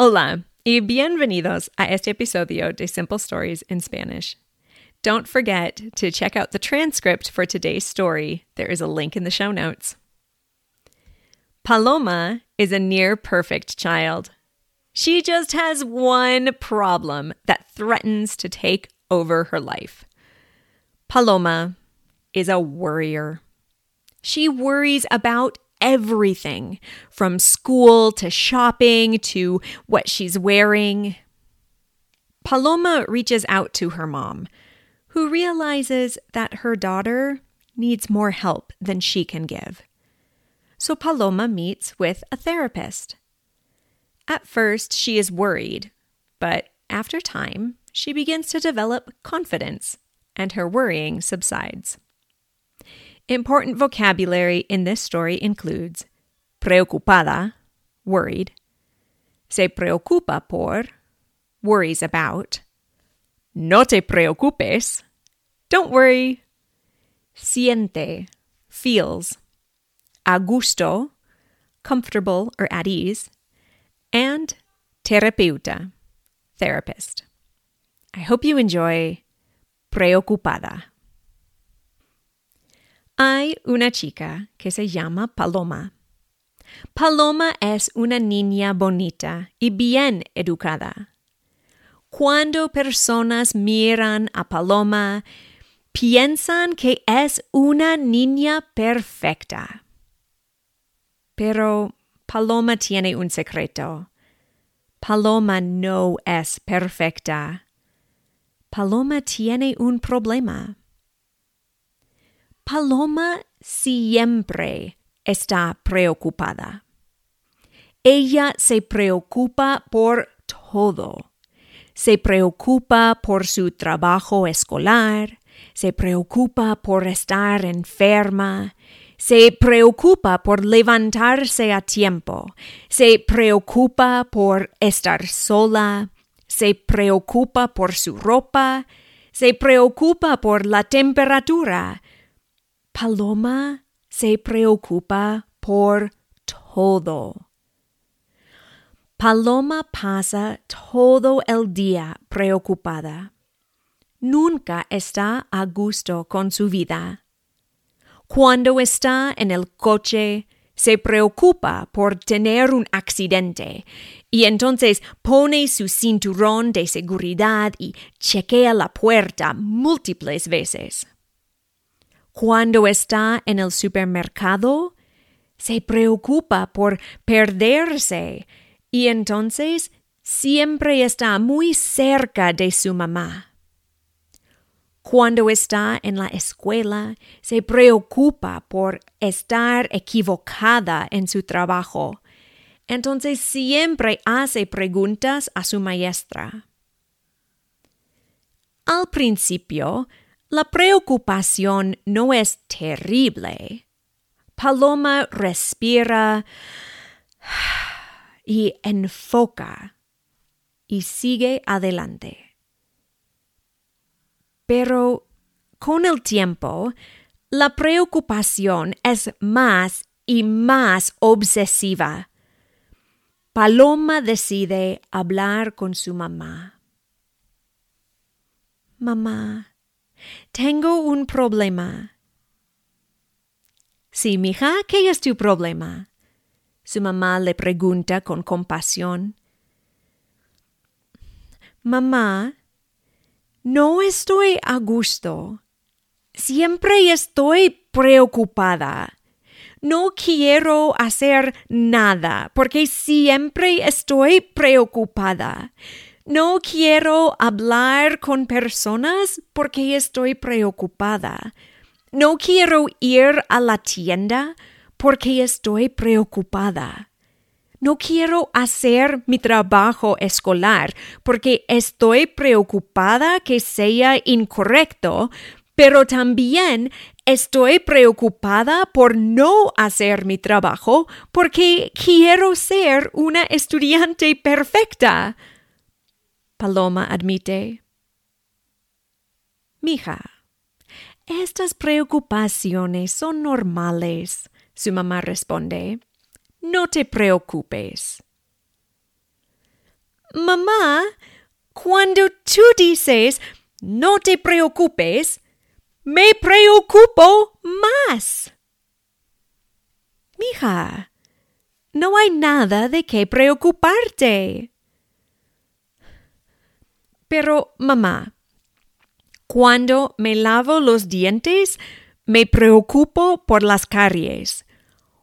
Hola y bienvenidos a este episodio de Simple Stories in Spanish. Don't forget to check out the transcript for today's story. There is a link in the show notes. Paloma is a near perfect child. She just has one problem that threatens to take over her life. Paloma is a worrier. She worries about everything from school to shopping to what she's wearing. Paloma reaches out to her mom, who realizes that her daughter needs more help than she can give. So Paloma meets with a therapist. At first, she is worried, but after time, she begins to develop confidence and her worrying subsides. Important vocabulary in this story includes preocupada, worried, se preocupa por, worries about, no te preocupes, don't worry, siente, feels, a gusto, comfortable or at ease, and terapeuta, therapist. I hope you enjoy Preocupada. Hay una chica que se llama Paloma. Paloma es una niña bonita y bien educada. Cuando personas miran a Paloma, piensan que es una niña perfecta. Pero Paloma tiene un secreto. Paloma no es perfecta. Paloma tiene un problema. Paloma siempre está preocupada. Ella se preocupa por todo. Se preocupa por su trabajo escolar, se preocupa por estar enferma, se preocupa por levantarse a tiempo, se preocupa por estar sola, se preocupa por su ropa, se preocupa por la temperatura, Paloma se preocupa por todo. Paloma pasa todo el día preocupada. Nunca está a gusto con su vida. Cuando está en el coche, se preocupa por tener un accidente y entonces pone su cinturón de seguridad y chequea la puerta múltiples veces. Cuando está en el supermercado, se preocupa por perderse y entonces siempre está muy cerca de su mamá. Cuando está en la escuela, se preocupa por estar equivocada en su trabajo. Entonces siempre hace preguntas a su maestra. Al principio, la preocupación no es terrible. Paloma respira y enfoca y sigue adelante. Pero con el tiempo, la preocupación es más y más obsesiva. Paloma decide hablar con su mamá. Mamá, tengo un problema. Sí, mija, ¿qué es tu problema? Su mamá le pregunta con compasión. Mamá, no estoy a gusto. Siempre estoy preocupada. No quiero hacer nada porque siempre estoy preocupada. No quiero hablar con personas porque estoy preocupada. No quiero ir a la tienda porque estoy preocupada. No quiero hacer mi trabajo escolar porque estoy preocupada que sea incorrecto, pero también estoy preocupada por no hacer mi trabajo porque quiero ser una estudiante perfecta. Paloma admite. Mija, estas preocupaciones son normales, su mamá responde. No te preocupes. Mamá, cuando tú dices no te preocupes, me preocupo más. Mija, no hay nada de qué preocuparte. Pero, mamá, cuando me lavo los dientes, me preocupo por las caries.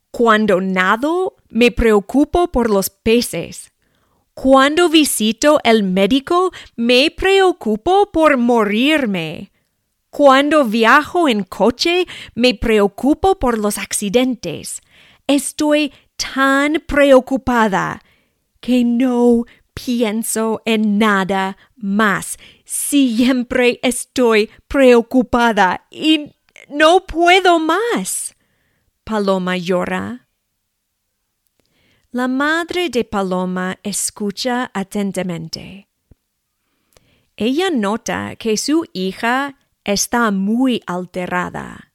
Cuando nado, me preocupo por los peces. Cuando visito el médico, me preocupo por morirme. Cuando viajo en coche, me preocupo por los accidentes. Estoy tan preocupada que no pienso en nada más. Siempre estoy preocupada y no puedo más. Paloma llora. La madre de Paloma escucha atentamente. Ella nota que su hija está muy alterada.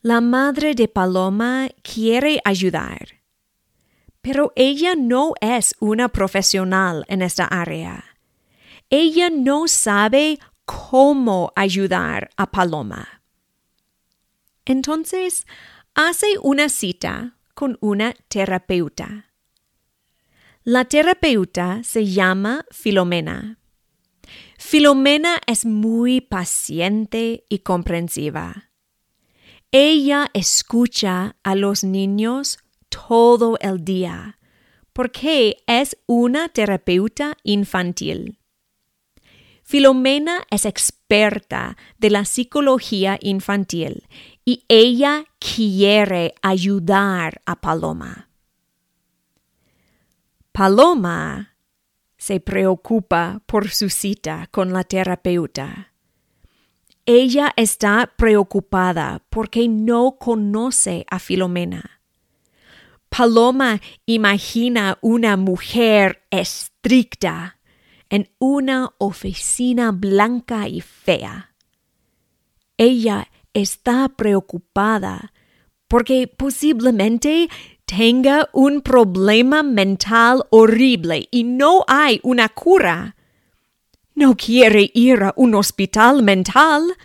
La madre de Paloma quiere ayudar, pero ella no es una profesional en esta área. Ella no sabe cómo ayudar a Paloma. Entonces, hace una cita con una terapeuta. La terapeuta se llama Filomena. Filomena es muy paciente y comprensiva. Ella escucha a los niños todo el día porque es una terapeuta infantil. Filomena es experta de la psicología infantil y ella quiere ayudar a Paloma. Paloma se preocupa por su cita con la terapeuta. Ella está preocupada porque no conoce a Filomena. Paloma imagina una mujer estricta en una oficina blanca y fea. Ella está preocupada porque posiblemente tenga un problema mental horrible y no hay una cura. No quiere ir a un hospital mental.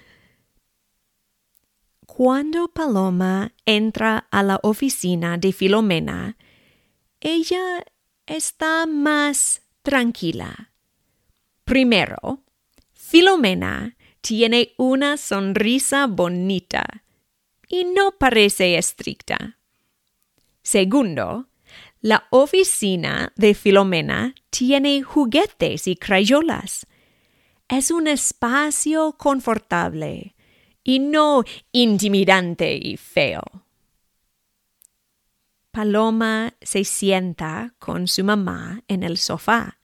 Cuando Paloma entra a la oficina de Filomena, ella está más tranquila. Primero, Filomena tiene una sonrisa bonita y no parece estricta. Segundo, la oficina de Filomena tiene juguetes y crayolas. Es un espacio confortable y no intimidante y feo. Paloma se sienta con su mamá en el sofá.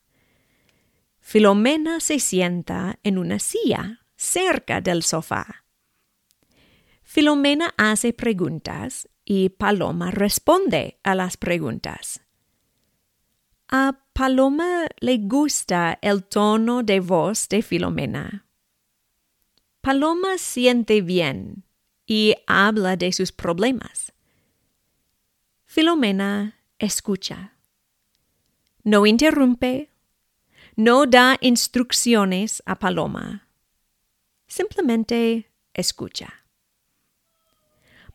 Filomena se sienta en una silla cerca del sofá. Filomena hace preguntas y Paloma responde a las preguntas. A Paloma le gusta el tono de voz de Filomena. Paloma siente bien y habla de sus problemas. Filomena escucha. No interrumpe, no da instrucciones a Paloma simplemente escucha.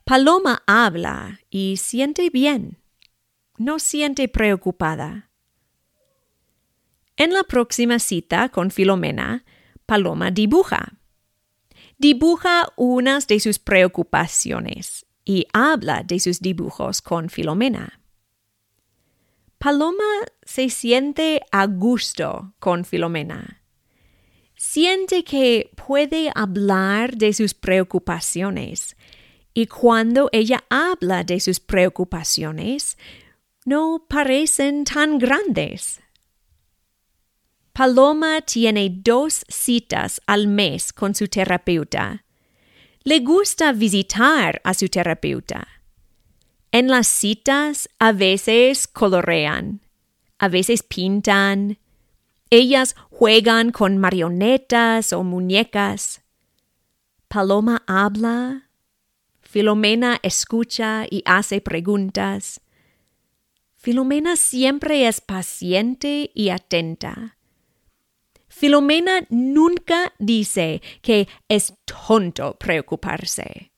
Paloma habla y siente bien, no siente preocupada. En la próxima cita con Filomena, Paloma dibuja. Dibuja unas de sus preocupaciones y habla de sus dibujos con Filomena. Paloma se siente a gusto con Filomena siente que puede hablar de sus preocupaciones y cuando ella habla de sus preocupaciones, no parecen tan grandes. Paloma tiene dos citas al mes con su terapeuta. Le gusta visitar a su terapeuta. En las citas a veces colorean, a veces pintan, ellas juegan con marionetas o muñecas. Paloma habla. Filomena escucha y hace preguntas. Filomena siempre es paciente y atenta. Filomena nunca dice que es tonto preocuparse.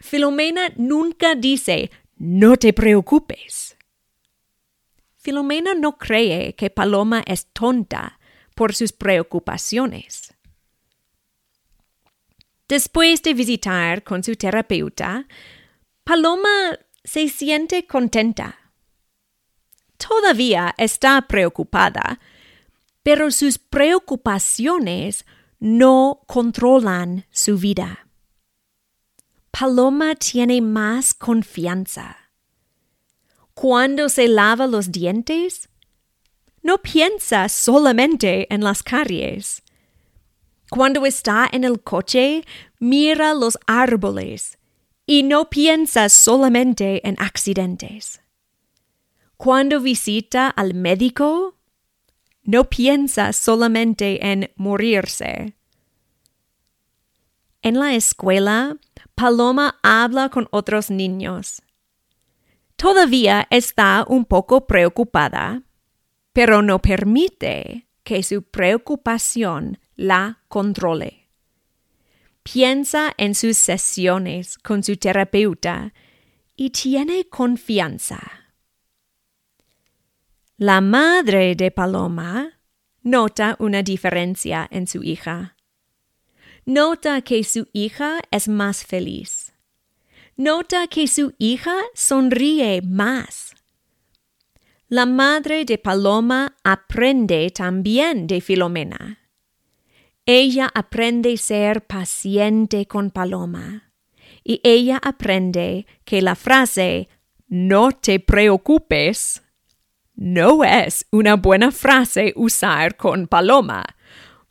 Filomena nunca dice no te preocupes. Filomena no cree que Paloma es tonta por sus preocupaciones. Después de visitar con su terapeuta, Paloma se siente contenta. Todavía está preocupada, pero sus preocupaciones no controlan su vida. Paloma tiene más confianza. Cuando se lava los dientes, no piensa solamente en las caries. Cuando está en el coche, mira los árboles y no piensa solamente en accidentes. Cuando visita al médico, no piensa solamente en morirse. En la escuela, Paloma habla con otros niños. Todavía está un poco preocupada, pero no permite que su preocupación la controle. Piensa en sus sesiones con su terapeuta y tiene confianza. La madre de Paloma nota una diferencia en su hija. Nota que su hija es más feliz. Nota que su hija sonríe más. La madre de Paloma aprende también de Filomena. Ella aprende ser paciente con Paloma. Y ella aprende que la frase no te preocupes no es una buena frase usar con Paloma,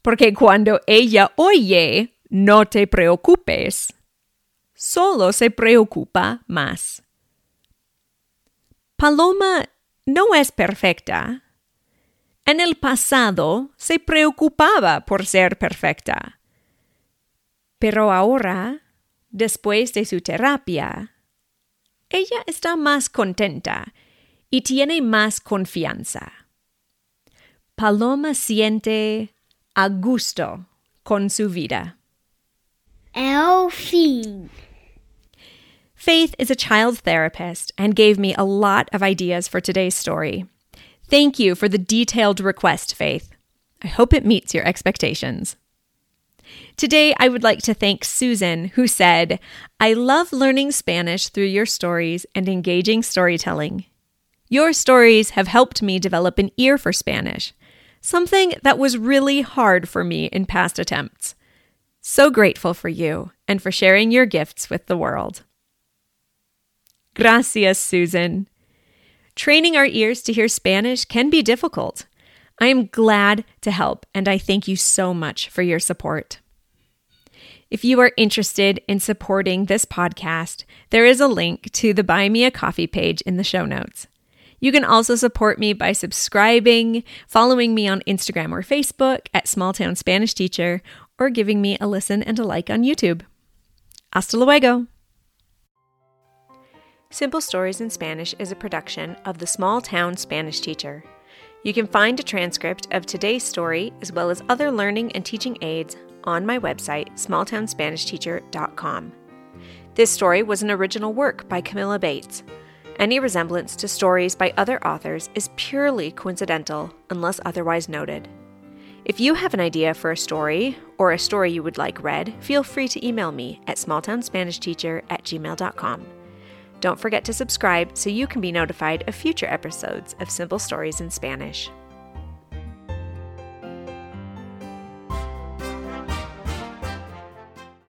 porque cuando ella oye no te preocupes, solo se preocupa más. Paloma no es perfecta. En el pasado se preocupaba por ser perfecta. Pero ahora, después de su terapia, ella está más contenta y tiene más confianza. Paloma siente a gusto con su vida. El fin. Faith is a child therapist and gave me a lot of ideas for today's story. Thank you for the detailed request, Faith. I hope it meets your expectations. Today, I would like to thank Susan, who said, I love learning Spanish through your stories and engaging storytelling. Your stories have helped me develop an ear for Spanish, something that was really hard for me in past attempts. So grateful for you and for sharing your gifts with the world. Gracias, Susan. Training our ears to hear Spanish can be difficult. I am glad to help, and I thank you so much for your support. If you are interested in supporting this podcast, there is a link to the Buy Me a Coffee page in the show notes. You can also support me by subscribing, following me on Instagram or Facebook at Small Town Spanish Teacher, or giving me a listen and a like on YouTube. Hasta luego! Simple Stories in Spanish is a production of the Small Town Spanish Teacher. You can find a transcript of today's story as well as other learning and teaching aids on my website, smalltownspanishteacher.com. This story was an original work by Camilla Bates. Any resemblance to stories by other authors is purely coincidental unless otherwise noted. If you have an idea for a story or a story you would like read, feel free to email me at smalltownspanishteacher at gmail.com. Don't forget to subscribe so you can be notified of future episodes of Simple Stories in Spanish.